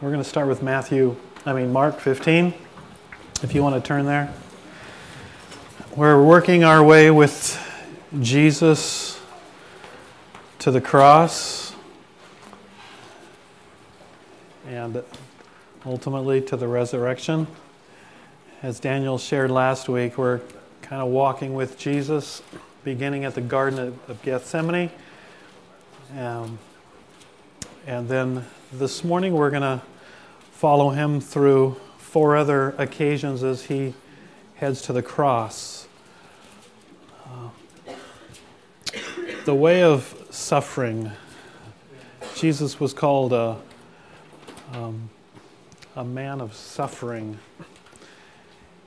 We're going to start with Matthew, I mean, Mark 15, if you want to turn there. We're working our way with Jesus to the cross and ultimately to the resurrection. As Daniel shared last week, we're kind of walking with Jesus, beginning at the Garden of Gethsemane. Um, and then this morning we're going to follow him through four other occasions as he heads to the cross. Uh, the way of suffering. Jesus was called a, um, a man of suffering.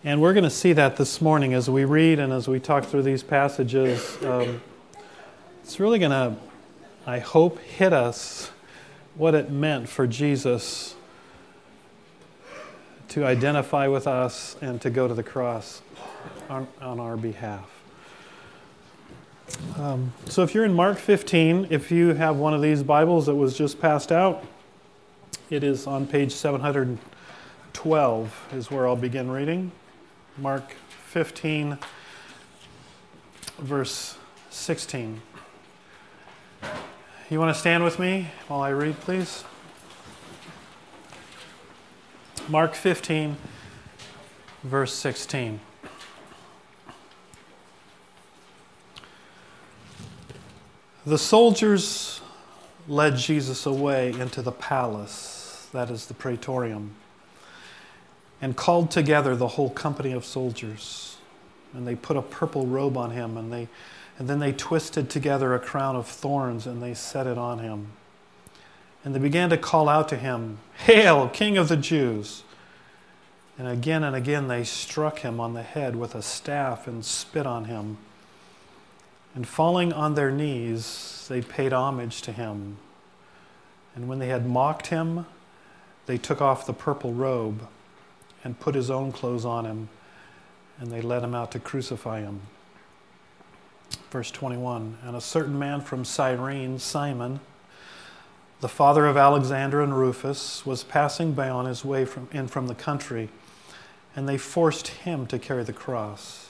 And we're going to see that this morning as we read and as we talk through these passages. Um, it's really going to, I hope, hit us what it meant for Jesus to identify with us and to go to the cross on, on our behalf. Um, so, if you're in Mark 15, if you have one of these Bibles that was just passed out, it is on page 712, is where I'll begin reading. Mark 15, verse 16. You want to stand with me while I read, please? Mark 15, verse 16. The soldiers led Jesus away into the palace, that is the praetorium and called together the whole company of soldiers. And they put a purple robe on him, and, they, and then they twisted together a crown of thorns and they set it on him. And they began to call out to him, Hail, King of the Jews! And again and again they struck him on the head with a staff and spit on him. And falling on their knees, they paid homage to him. And when they had mocked him, they took off the purple robe and put his own clothes on him, and they led him out to crucify him. Verse 21 And a certain man from Cyrene, Simon, the father of Alexander and Rufus, was passing by on his way from, in from the country, and they forced him to carry the cross.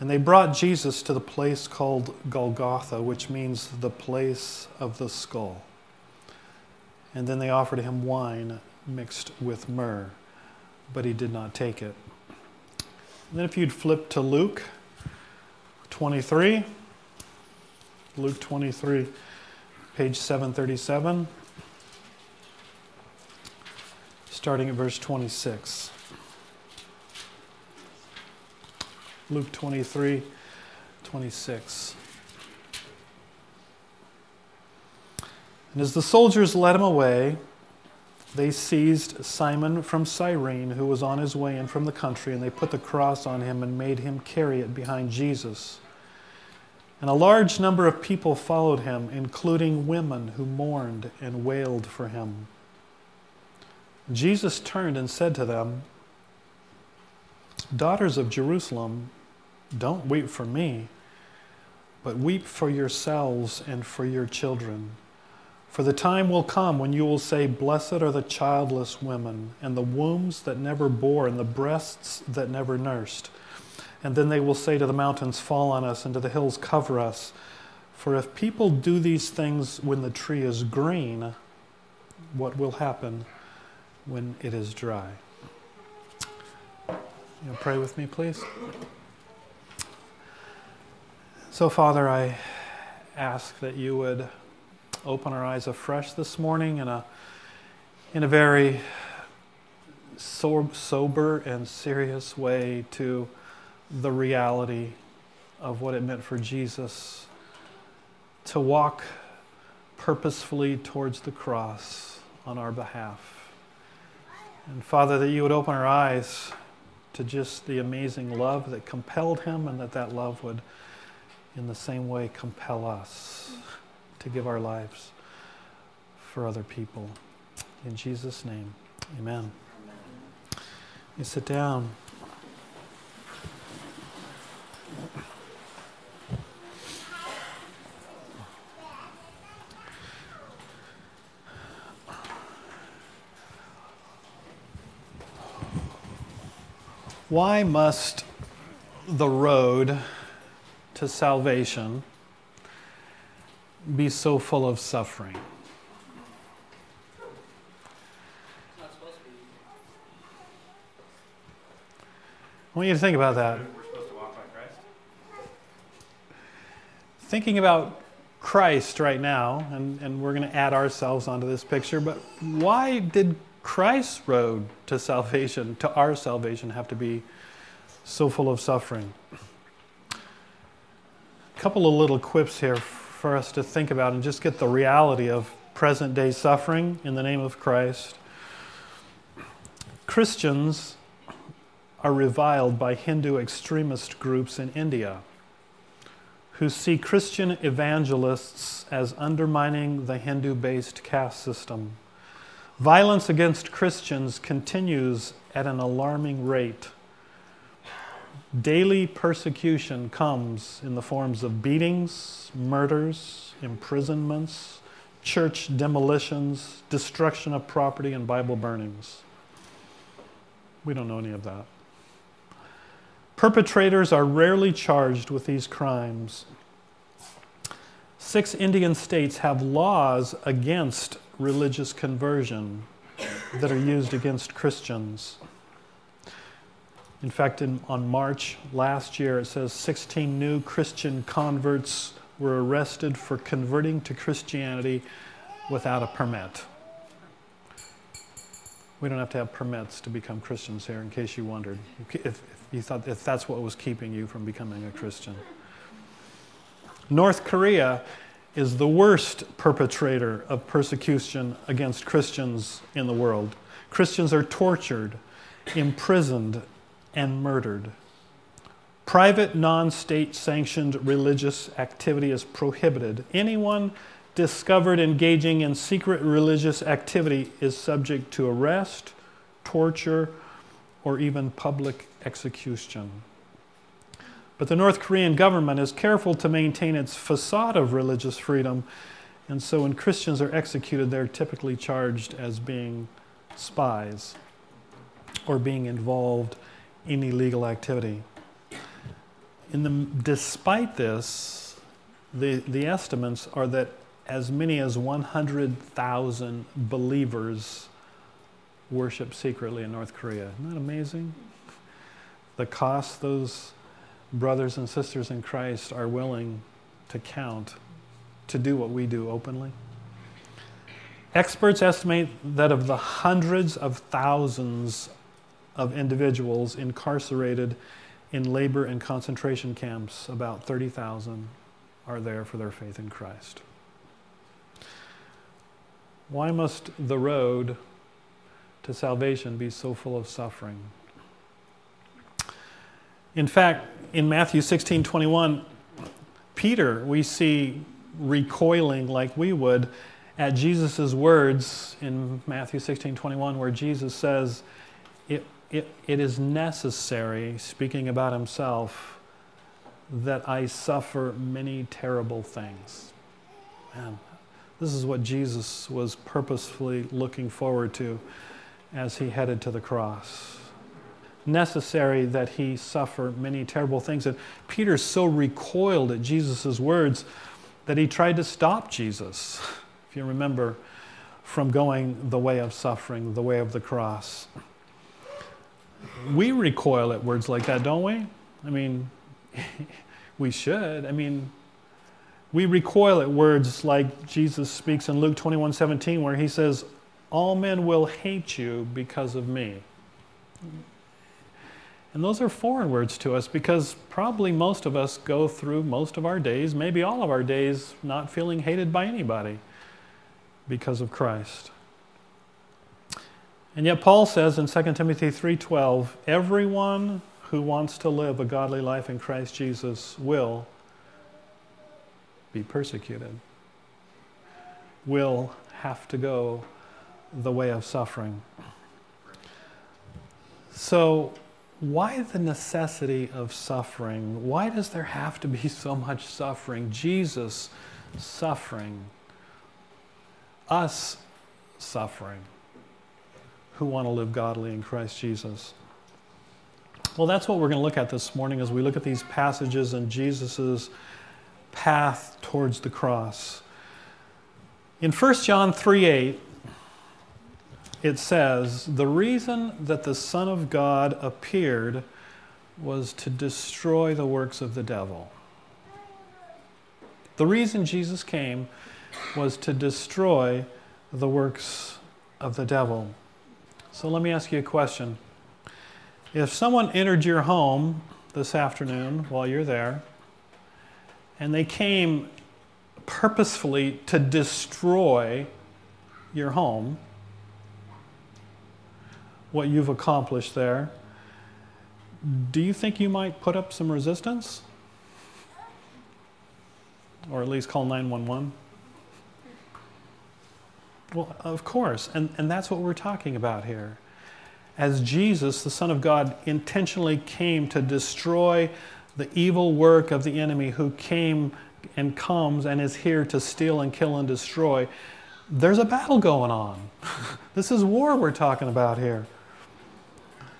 And they brought Jesus to the place called Golgotha, which means the place of the skull. And then they offered him wine mixed with myrrh but he did not take it. And then if you'd flip to Luke 23, Luke 23, page 737, starting at verse 26. Luke 23, 26. And as the soldiers led him away, they seized Simon from Cyrene, who was on his way in from the country, and they put the cross on him and made him carry it behind Jesus. And a large number of people followed him, including women who mourned and wailed for him. Jesus turned and said to them, Daughters of Jerusalem, don't weep for me, but weep for yourselves and for your children. For the time will come when you will say, Blessed are the childless women, and the wombs that never bore, and the breasts that never nursed. And then they will say to the mountains, Fall on us, and to the hills, Cover us. For if people do these things when the tree is green, what will happen when it is dry? You pray with me, please. So, Father, I ask that you would open our eyes afresh this morning in a, in a very sober and serious way to the reality of what it meant for Jesus to walk purposefully towards the cross on our behalf. And Father, that you would open our eyes to just the amazing love that compelled him, and that that love would, in the same way, compel us to give our lives for other people. In Jesus' name, amen. You sit down. Why must the road to salvation be so full of suffering? I want you to think about that. Thinking about Christ right now, and, and we're going to add ourselves onto this picture, but why did Christ's road to salvation, to our salvation, have to be so full of suffering? A couple of little quips here for us to think about and just get the reality of present day suffering in the name of Christ. Christians are reviled by Hindu extremist groups in India who see Christian evangelists as undermining the Hindu based caste system. Violence against Christians continues at an alarming rate. Daily persecution comes in the forms of beatings, murders, imprisonments, church demolitions, destruction of property, and Bible burnings. We don't know any of that. Perpetrators are rarely charged with these crimes. Six Indian states have laws against religious conversion that are used against Christians. In fact, in, on March last year, it says 16 new Christian converts were arrested for converting to Christianity without a permit. We don't have to have permits to become Christians here, in case you wondered. If, if you thought if that's what was keeping you from becoming a Christian. North Korea is the worst perpetrator of persecution against Christians in the world. Christians are tortured, imprisoned, and murdered. Private, non state sanctioned religious activity is prohibited. Anyone discovered engaging in secret religious activity is subject to arrest, torture, or even public execution. But the North Korean government is careful to maintain its facade of religious freedom, and so when Christians are executed, they're typically charged as being spies or being involved in illegal activity. In the, despite this, the, the estimates are that as many as 100,000 believers worship secretly in North Korea. Isn't that amazing? The cost those brothers and sisters in Christ are willing to count to do what we do openly. Experts estimate that of the hundreds of thousands of individuals incarcerated in labor and concentration camps, about 30,000 are there for their faith in Christ. Why must the road to salvation be so full of suffering? In fact, in Matthew 16 21, Peter, we see recoiling like we would at Jesus' words in Matthew 16 21, where Jesus says, it, it, it is necessary, speaking about himself, that I suffer many terrible things. Man, this is what Jesus was purposefully looking forward to as he headed to the cross. Necessary that he suffer many terrible things. And Peter so recoiled at Jesus' words that he tried to stop Jesus, if you remember, from going the way of suffering, the way of the cross. We recoil at words like that, don't we? I mean, we should. I mean, we recoil at words like Jesus speaks in Luke 21 17, where he says, All men will hate you because of me. And those are foreign words to us because probably most of us go through most of our days, maybe all of our days, not feeling hated by anybody because of Christ. And yet Paul says in 2 Timothy 3:12, everyone who wants to live a godly life in Christ Jesus will be persecuted, will have to go the way of suffering. So, why the necessity of suffering? Why does there have to be so much suffering? Jesus suffering, us suffering, who want to live godly in Christ Jesus. Well, that's what we're going to look at this morning as we look at these passages and Jesus' path towards the cross. In 1 John 3 8, it says, The reason that the Son of God appeared was to destroy the works of the devil. The reason Jesus came was to destroy the works of the devil. So let me ask you a question. If someone entered your home this afternoon while you're there, and they came purposefully to destroy your home, what you've accomplished there, do you think you might put up some resistance? Or at least call 911? Well, of course. And, and that's what we're talking about here. As Jesus, the Son of God, intentionally came to destroy the evil work of the enemy who came and comes and is here to steal and kill and destroy, there's a battle going on. this is war we're talking about here.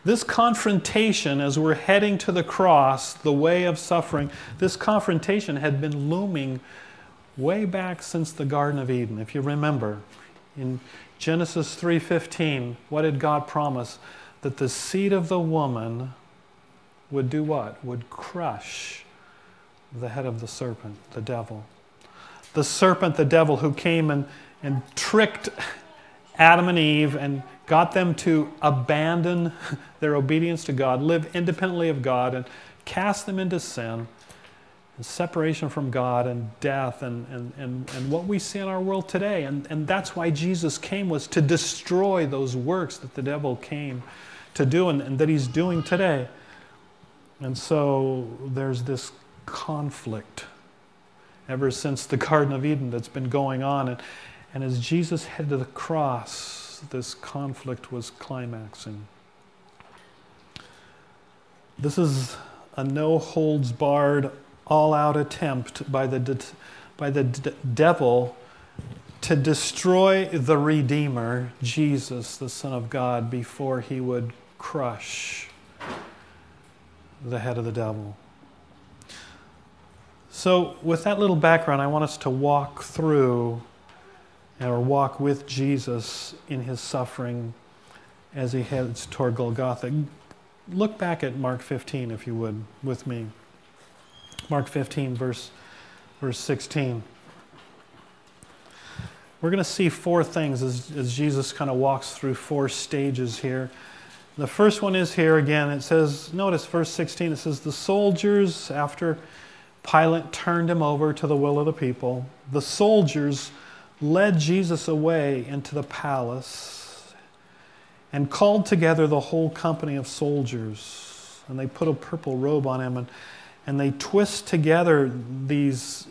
This confrontation, as we're heading to the cross, the way of suffering, this confrontation had been looming way back since the Garden of Eden. If you remember, in Genesis 3:15, what did God promise? That the seed of the woman would do what? Would crush the head of the serpent, the devil. The serpent, the devil, who came and, and tricked Adam and Eve and got them to abandon their obedience to God, live independently of God, and cast them into sin and separation from God and death and, and, and, and what we see in our world today. And, and that's why Jesus came was to destroy those works that the devil came to do and, and that he's doing today. And so there's this conflict ever since the Garden of Eden that's been going on. And, and as Jesus headed to the cross, this conflict was climaxing. This is a no holds barred all out attempt by the, de- by the de- devil to destroy the Redeemer, Jesus, the Son of God, before he would crush the head of the devil. So, with that little background, I want us to walk through or walk with Jesus in his suffering as he heads toward Golgotha. Look back at Mark 15, if you would, with me. Mark 15, verse, verse 16. We're going to see four things as, as Jesus kind of walks through four stages here. The first one is here again. It says, notice verse 16, it says, The soldiers, after Pilate turned him over to the will of the people, the soldiers led Jesus away into the palace and called together the whole company of soldiers. And they put a purple robe on him and and they twist together these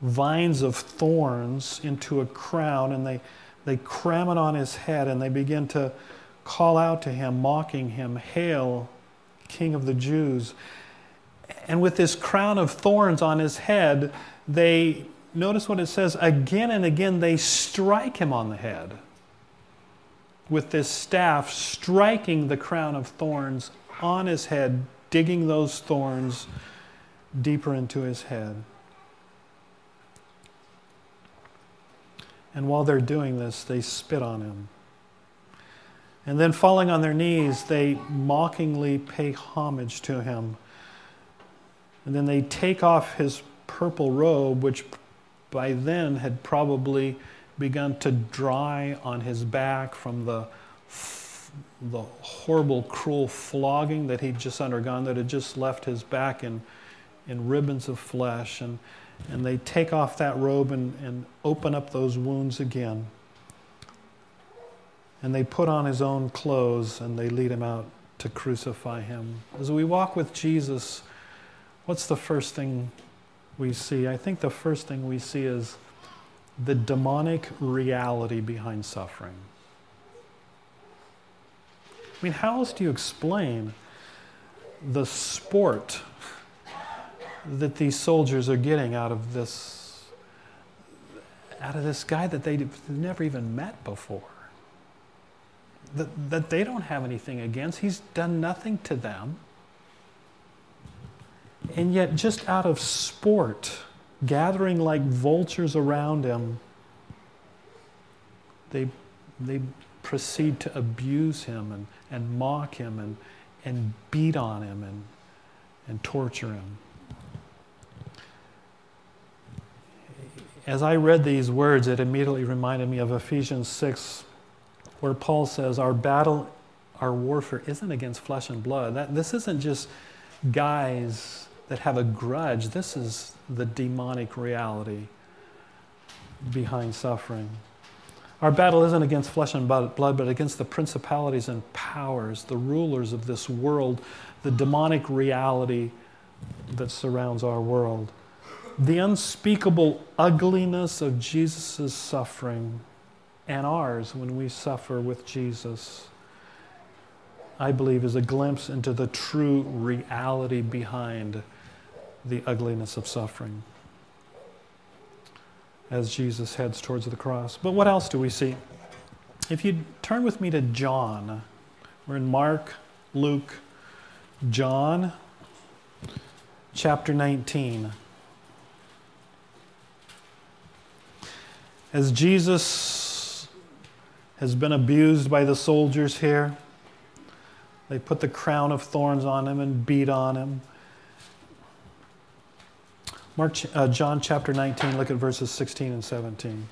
vines of thorns into a crown and they, they cram it on his head and they begin to call out to him, mocking him, Hail, King of the Jews. And with this crown of thorns on his head, they, notice what it says, again and again they strike him on the head with this staff, striking the crown of thorns on his head digging those thorns deeper into his head. And while they're doing this, they spit on him. And then, falling on their knees, they mockingly pay homage to him. And then they take off his purple robe, which by then had probably begun to dry on his back from the the horrible, cruel flogging that he'd just undergone, that had just left his back in, in ribbons of flesh. And, and they take off that robe and, and open up those wounds again. And they put on his own clothes and they lead him out to crucify him. As we walk with Jesus, what's the first thing we see? I think the first thing we see is the demonic reality behind suffering. I mean, how else do you explain the sport that these soldiers are getting out of this out of this guy that they've never even met before? that, that they don't have anything against. He's done nothing to them. And yet, just out of sport, gathering like vultures around him, they, they proceed to abuse him and, and mock him and, and beat on him and, and torture him. As I read these words, it immediately reminded me of Ephesians 6, where Paul says, Our battle, our warfare isn't against flesh and blood. That, this isn't just guys that have a grudge, this is the demonic reality behind suffering. Our battle isn't against flesh and blood, but against the principalities and powers, the rulers of this world, the demonic reality that surrounds our world. The unspeakable ugliness of Jesus' suffering and ours when we suffer with Jesus, I believe, is a glimpse into the true reality behind the ugliness of suffering as Jesus heads towards the cross. But what else do we see? If you turn with me to John, we're in Mark, Luke, John, chapter 19. As Jesus has been abused by the soldiers here, they put the crown of thorns on him and beat on him. Mark, uh, John chapter 19, look at verses 16 and 17.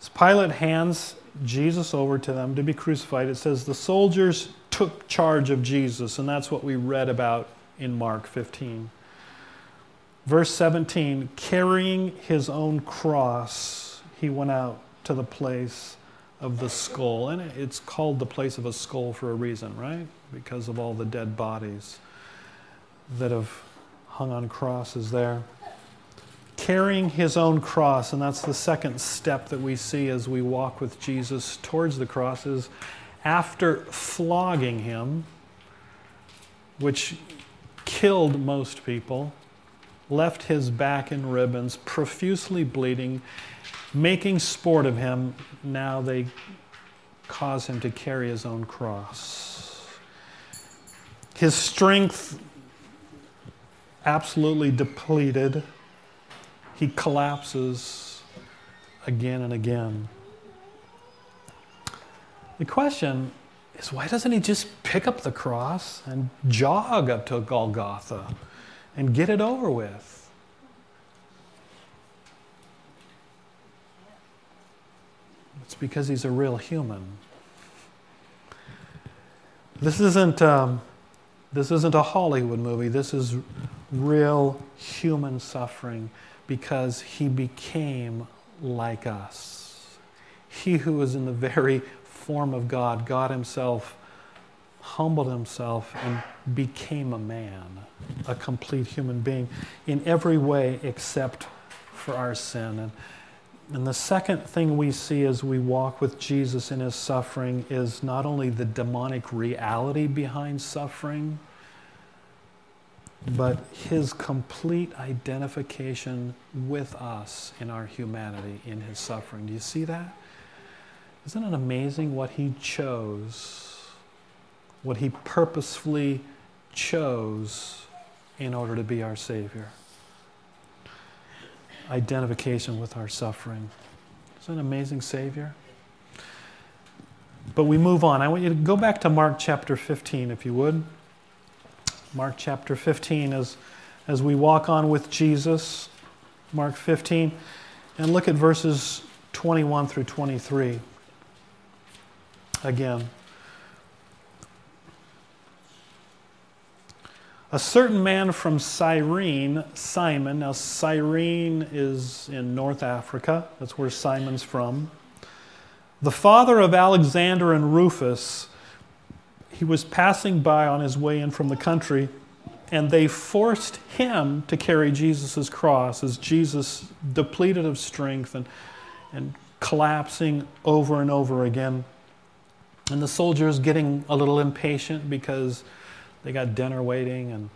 As Pilate hands Jesus over to them to be crucified, it says the soldiers took charge of Jesus, and that's what we read about in Mark 15. Verse 17 carrying his own cross, he went out to the place of the skull. And it's called the place of a skull for a reason, right? Because of all the dead bodies that have hung on crosses there. Carrying his own cross, and that's the second step that we see as we walk with Jesus towards the cross, is after flogging him, which killed most people, left his back in ribbons, profusely bleeding, making sport of him, now they cause him to carry his own cross. His strength absolutely depleted. He collapses again and again. The question is why doesn't he just pick up the cross and jog up to Golgotha and get it over with? It's because he's a real human. This isn't, um, this isn't a Hollywood movie. This is real human suffering because he became like us. He who was in the very form of God, God Himself, humbled Himself and became a man, a complete human being in every way except for our sin. And and the second thing we see as we walk with Jesus in his suffering is not only the demonic reality behind suffering, but his complete identification with us in our humanity in his suffering. Do you see that? Isn't it amazing what he chose, what he purposefully chose in order to be our Savior? Identification with our suffering. Is an amazing Savior? But we move on. I want you to go back to Mark chapter 15, if you would. Mark chapter 15, as, as we walk on with Jesus, Mark 15, and look at verses 21 through 23. Again. A certain man from Cyrene, Simon, now Cyrene is in North Africa, that's where Simon's from. The father of Alexander and Rufus, he was passing by on his way in from the country, and they forced him to carry Jesus' cross as Jesus, depleted of strength and, and collapsing over and over again. And the soldiers getting a little impatient because they got dinner waiting and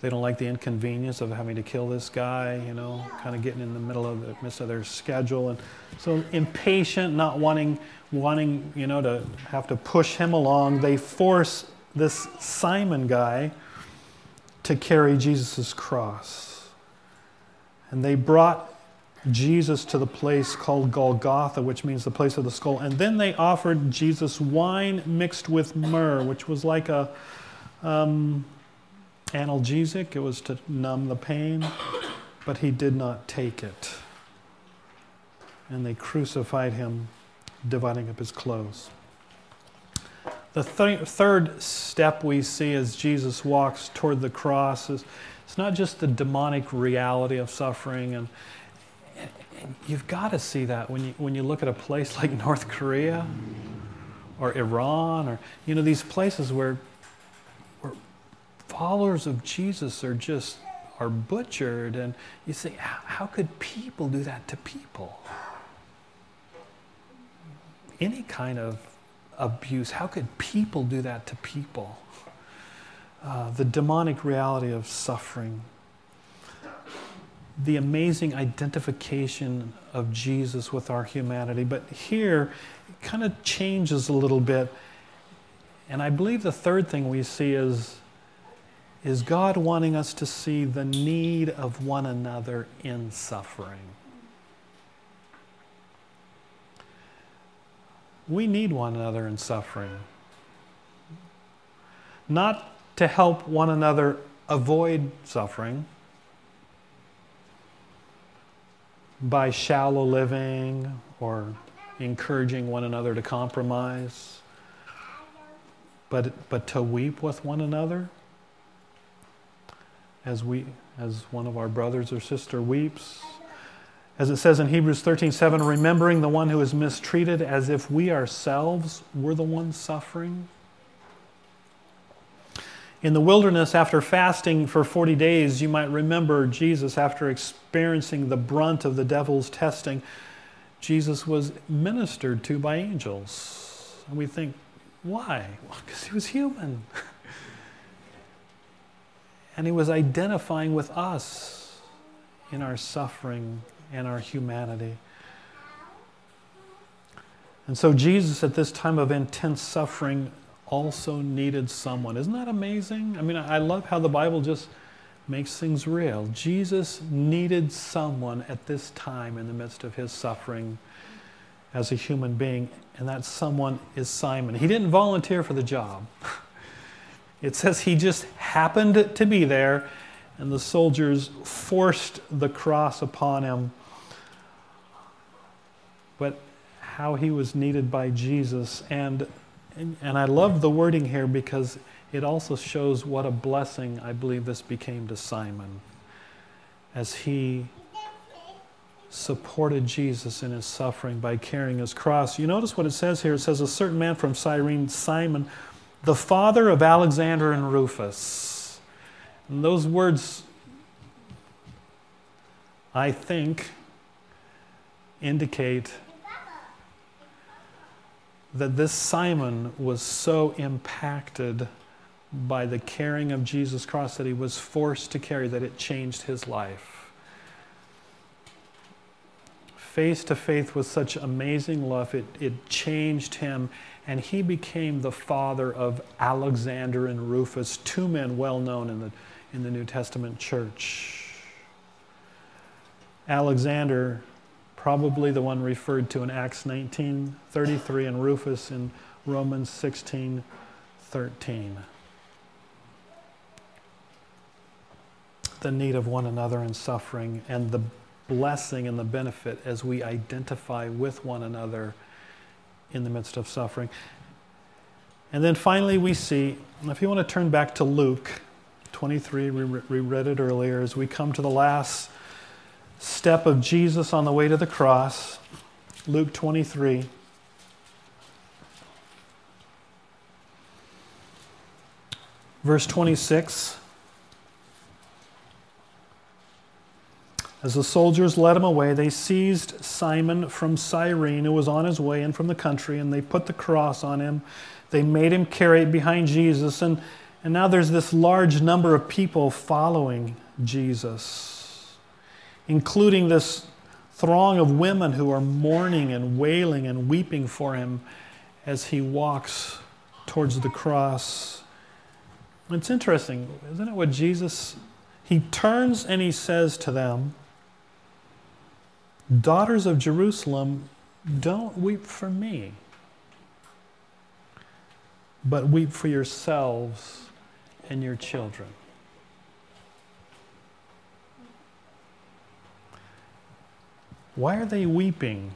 They don't like the inconvenience of having to kill this guy, you know, kind of getting in the middle of the midst of their schedule. And so impatient, not wanting, wanting, you know, to have to push him along, they force this Simon guy to carry Jesus' cross. And they brought Jesus to the place called Golgotha, which means the place of the skull. And then they offered Jesus wine mixed with myrrh, which was like a um, analgesic. It was to numb the pain, but he did not take it. And they crucified him, dividing up his clothes. The th- third step we see as Jesus walks toward the cross is it's not just the demonic reality of suffering and you've got to see that when you, when you look at a place like North Korea or Iran or, you know, these places where followers of Jesus are just, are butchered. And you say, how could people do that to people? Any kind of abuse, how could people do that to people? Uh, the demonic reality of suffering the amazing identification of Jesus with our humanity. But here, it kind of changes a little bit. And I believe the third thing we see is, is God wanting us to see the need of one another in suffering. We need one another in suffering. Not to help one another avoid suffering by shallow living or encouraging one another to compromise, but, but to weep with one another as, we, as one of our brothers or sister weeps. As it says in Hebrews 13 7, remembering the one who is mistreated as if we ourselves were the ones suffering. In the wilderness, after fasting for 40 days, you might remember Jesus, after experiencing the brunt of the devil's testing, Jesus was ministered to by angels. And we think, why? Well, because he was human. and he was identifying with us in our suffering and our humanity. And so, Jesus, at this time of intense suffering, also needed someone. Isn't that amazing? I mean, I love how the Bible just makes things real. Jesus needed someone at this time in the midst of his suffering as a human being, and that someone is Simon. He didn't volunteer for the job. It says he just happened to be there, and the soldiers forced the cross upon him. But how he was needed by Jesus and and, and I love the wording here because it also shows what a blessing I believe this became to Simon as he supported Jesus in his suffering by carrying his cross. You notice what it says here. It says, A certain man from Cyrene, Simon, the father of Alexander and Rufus. And those words, I think, indicate that this Simon was so impacted by the carrying of Jesus' cross that he was forced to carry that it changed his life. Face to face with such amazing love, it, it changed him, and he became the father of Alexander and Rufus, two men well known in the, in the New Testament church. Alexander probably the one referred to in Acts 19:33 and Rufus in Romans 16:13. The need of one another in suffering and the blessing and the benefit as we identify with one another in the midst of suffering. And then finally, we see, if you want to turn back to Luke 23, we read it earlier, as we come to the last step of Jesus on the way to the cross, Luke 23. Verse 26. As the soldiers led him away, they seized Simon from Cyrene, who was on his way in from the country, and they put the cross on him. They made him carry it behind Jesus. And, And now there's this large number of people following Jesus, including this throng of women who are mourning and wailing and weeping for him as he walks towards the cross. It's interesting, isn't it what Jesus he turns and he says to them, Daughters of Jerusalem, don't weep for me, but weep for yourselves and your children. Why are they weeping?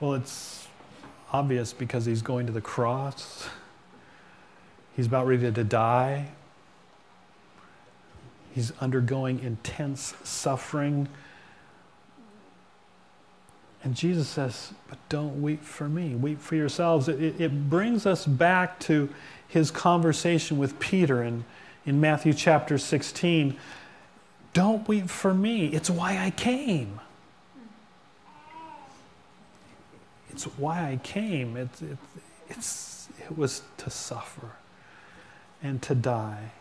Well, it's obvious because he's going to the cross. He's about ready to die. He's undergoing intense suffering. And Jesus says, But don't weep for me, weep for yourselves. It, it, brings us back to his conversation with Peter in, in Matthew chapter 16. Don't weep for me, it's why I came. It's why I came. It, it, it's, it was to suffer and to die.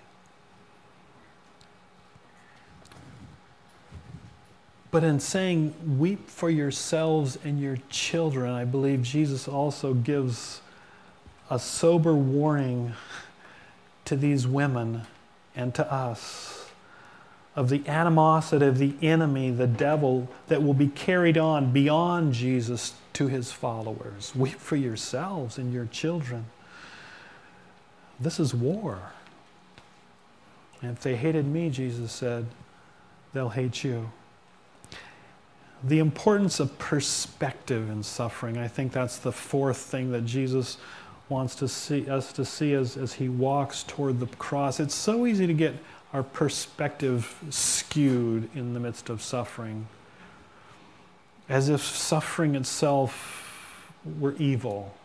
But in saying, weep for yourselves and your children, I believe Jesus also gives a sober warning to these women and to us of the animosity of the enemy, the devil, that will be carried on beyond Jesus to his followers. Weep for yourselves and your children. This is war. And if they hated me, Jesus said, they'll hate you the importance of perspective in suffering. I think that's the fourth thing that Jesus wants to see us to see as, as he walks toward the cross. It's so easy to get our perspective skewed in the midst of suffering, as if suffering itself were evil,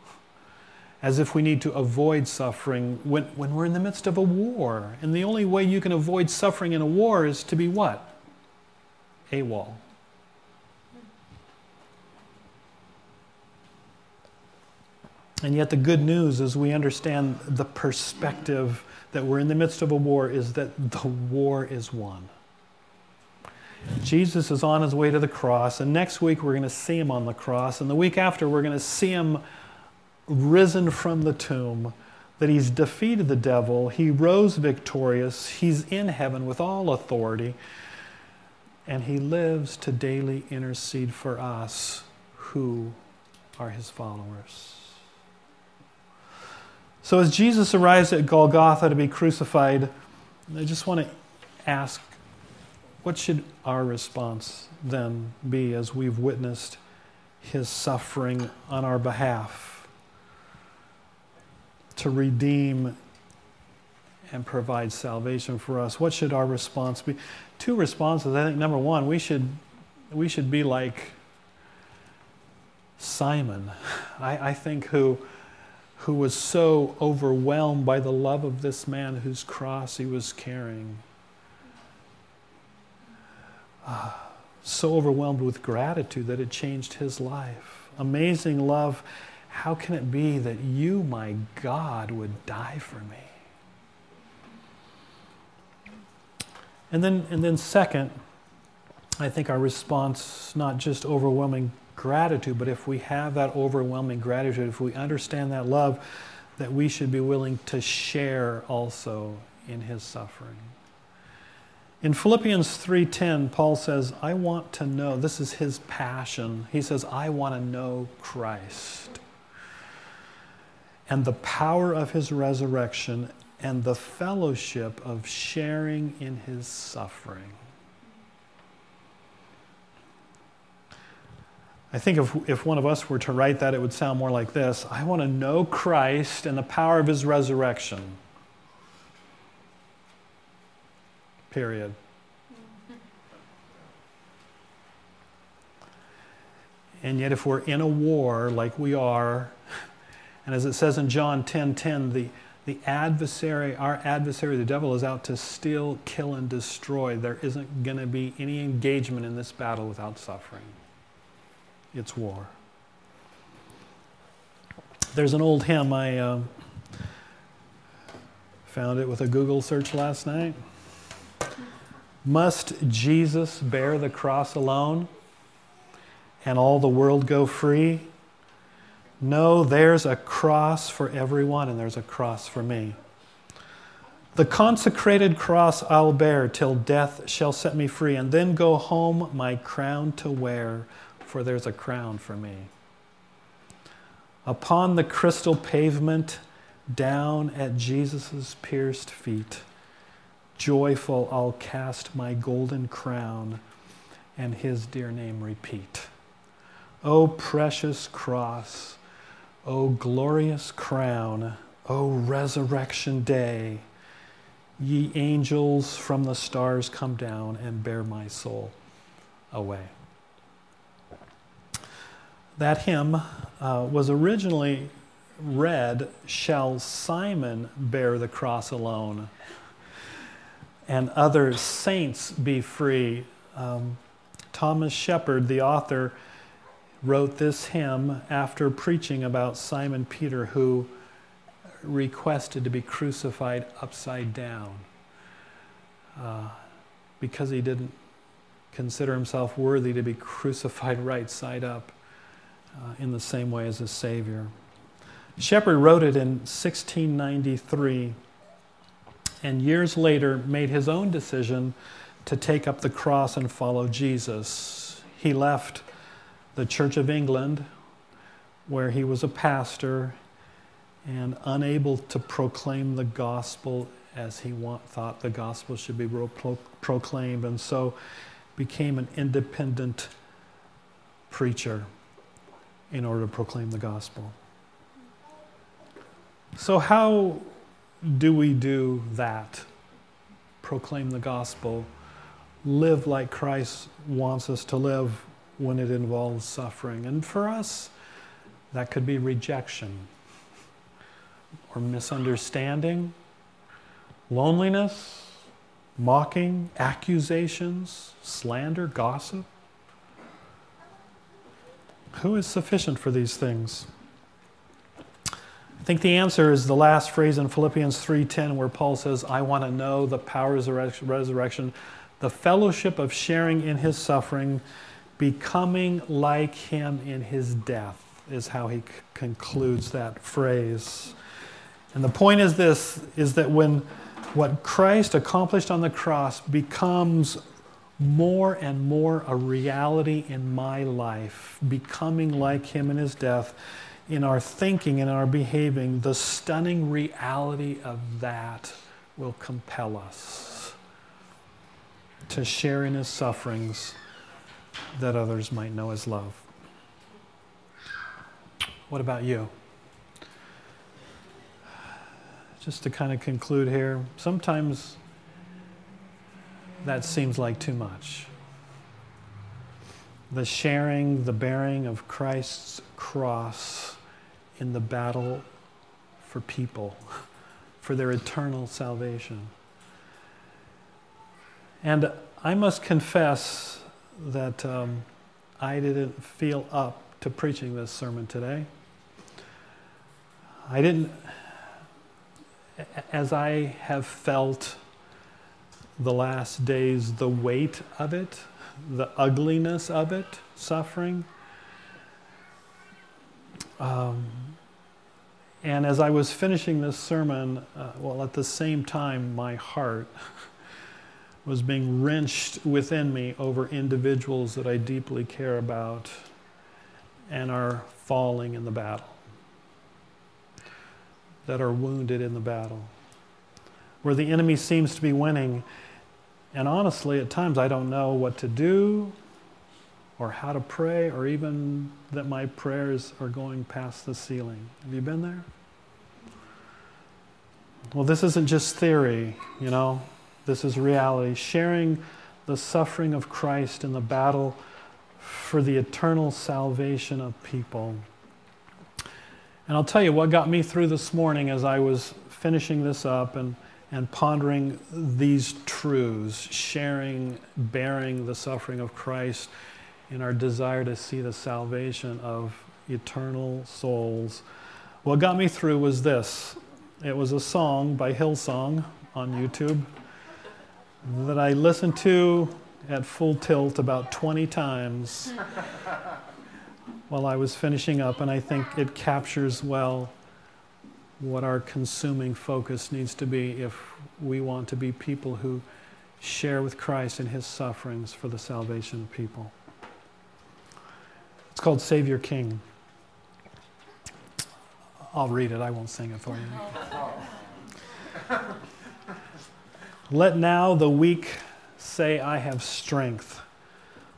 as if we need to avoid suffering when, when we're in the midst of a war. And the only way you can avoid suffering in a war is to be what? AWOL. And yet, the good news is we understand the perspective that we're in the midst of a war is that the war is won. Jesus is on his way to the cross, and next week we're going to see him on the cross, and the week after we're going to see him risen from the tomb, that he's defeated the devil, he rose victorious, he's in heaven with all authority, and he lives to daily intercede for us who are his followers. So, as Jesus arrives at Golgotha to be crucified, I just want to ask what should our response then be as we've witnessed his suffering on our behalf to redeem and provide salvation for us? What should our response be? Two responses. I think number one, we should, we should be like Simon, I, I think, who who was so overwhelmed by the love of this man whose cross he was carrying. Uh, so overwhelmed with gratitude that it changed his life. Amazing love. How can it be that you, my God, would die for me? And then, and then second, I think our response, not just overwhelming gratitude, but if we have that overwhelming gratitude, if we understand that love, that we should be willing to share also in his suffering. In Philippians 3:10, Paul says, "I want to know, this is his passion. He says, I want to know Christ and the power of his resurrection and the fellowship of sharing in his suffering." I think if, if one of us were to write that, it would sound more like this I want to know Christ and the power of his resurrection. Period. And yet, if we're in a war like we are, and as it says in John 10 10, the, the adversary, our adversary, the devil, is out to steal, kill, and destroy. There isn't going to be any engagement in this battle without suffering it's war. There's an old hymn I, uh, Found it with a Google search last night. Must Jesus bear the cross alone and all the world go free? No, there's a cross for everyone, and there's a cross for me. The consecrated cross I'll bear till death shall set me free, and then go home my crown to wear, for there's a crown for me. Upon the crystal pavement, down at Jesus' pierced feet, joyful I'll cast my golden crown and his dear name repeat. O precious cross, O glorious crown, O resurrection day, ye angels from the stars come down and bear my soul away. That hymn uh, was originally read, Shall Simon bear the cross alone? And other saints be free? Um, Thomas Shepherd, the author, wrote this hymn after preaching about Simon Peter, who requested to be crucified upside down uh, because he didn't consider himself worthy to be crucified right side up uh, in the same way as a Savior. Shepherd wrote it in 1693 and years later made his own decision to take up the cross and follow Jesus. He left the Church of England, where he was a pastor and unable to proclaim the gospel as he want, thought the gospel should be pro- proclaimed, and so became an independent preacher in order to proclaim the gospel. So, how do we do that? Proclaim the gospel, live like Christ wants us to live when it involves suffering. And for us, that could be rejection or misunderstanding, loneliness, mocking, accusations, slander, gossip. Who is sufficient for these things? I think the answer is the last phrase in Philippians 3:10 where Paul says, "I want to know the powers of resurrection, the fellowship of sharing in his suffering, becoming like him in his death." Is how he c- concludes that phrase. And the point is this is that when what Christ accomplished on the cross becomes more and more a reality in my life, becoming like him in his death, in our thinking and our behaving, the stunning reality of that will compel us to share in his sufferings that others might know his love. What about you? Just to kind of conclude here, sometimes that seems like too much. The sharing, the bearing of Christ's cross in the battle for people, for their eternal salvation. And I must confess that um, I didn't feel up to preaching this sermon today. I didn't, as I have felt the last days, the weight of it, the ugliness of it, suffering, um, and as I was finishing this sermon, uh, well, at the same time, my heart was being wrenched within me over individuals that I deeply care about and are falling in the battle, that are wounded in the battle, where the enemy seems to be winning. And honestly, at times I don't know what to do or how to pray, or even that my prayers are going past the ceiling. Have you been there? Well, this isn't just theory, you know, this is reality. Sharing the suffering of Christ in the battle for the eternal salvation of people. And I'll tell you what got me through this morning as I was finishing this up and, and pondering these truths, sharing, bearing the suffering of Christ in our desire to see the salvation of eternal souls. What got me through was this It was a song by Hillsong on YouTube that I listened to at full tilt about 20 times while I was finishing up, and I think it captures well what our consuming focus needs to be if we want to be people who share with Christ in his sufferings for the salvation of people. It's called Savior King. I'll read it, I won't sing it for you. Let now the weak say, I have strength.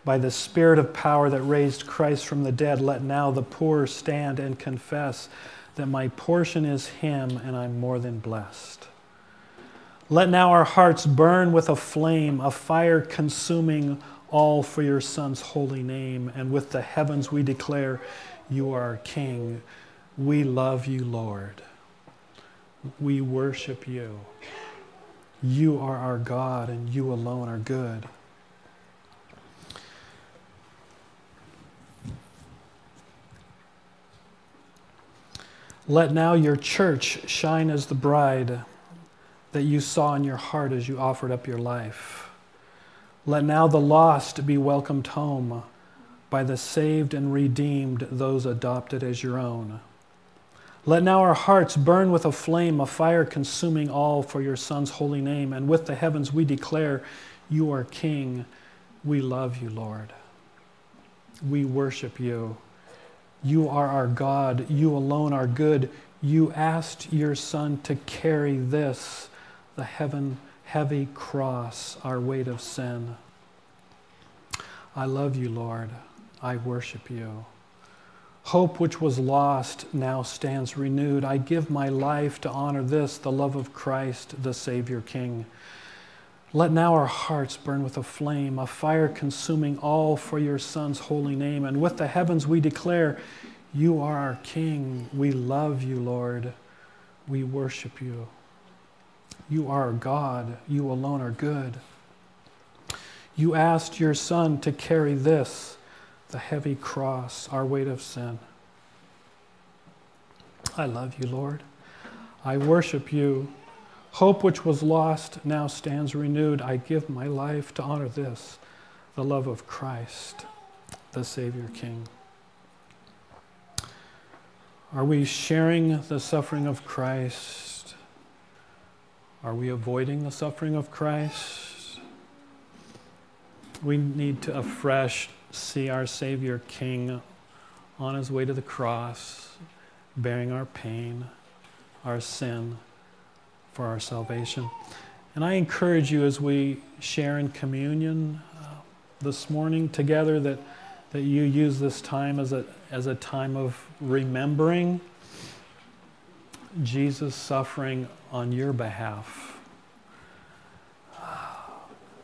By the Spirit of power that raised Christ from the dead, let now the poor stand and confess that my portion is Him and I'm more than blessed. Let now our hearts burn with a flame, a fire consuming all for your Son's holy name. And with the heavens we declare, You are King. We love you, Lord. We worship you. You are our God, and you alone are good. Let now your church shine as the bride that you saw in your heart as you offered up your life. Let now the lost be welcomed home by the saved and redeemed, those adopted as your own. Let now our hearts burn with a flame, a fire consuming all for your Son's holy name. And with the heavens we declare, You are King. We love you, Lord. We worship you. You are our God. You alone are good. You asked your Son to carry this, the heaven heavy cross, our weight of sin. I love you, Lord. I worship you. Hope which was lost now stands renewed. I give my life to honor this, the love of Christ, the Savior King. Let now our hearts burn with a flame, a fire consuming all for your Son's holy name. And with the heavens we declare, You are our King. We love you, Lord. We worship you. You are God. You alone are good. You asked your Son to carry this the heavy cross, our weight of sin. I love you, Lord. I worship you. Hope which was lost now stands renewed. I give my life to honor this, the love of Christ, the Savior King. Are we sharing the suffering of Christ? Are we avoiding the suffering of Christ? We need to afresh see our Savior King on his way to the cross, bearing our pain, our sin for our salvation. And I encourage you as we share in communion uh, this morning together that, that you use this time as a, as a time of remembering Jesus suffering on your behalf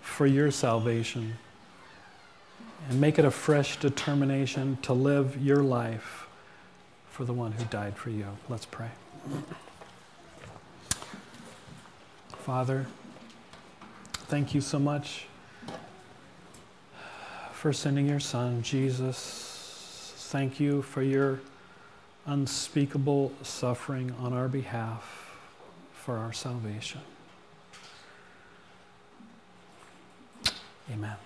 for your salvation and make it a fresh determination to live your life for the one who died for you. Let's pray. Father, thank you so much for sending your Son, Jesus. Thank you for your unspeakable suffering on our behalf for our salvation. Amen.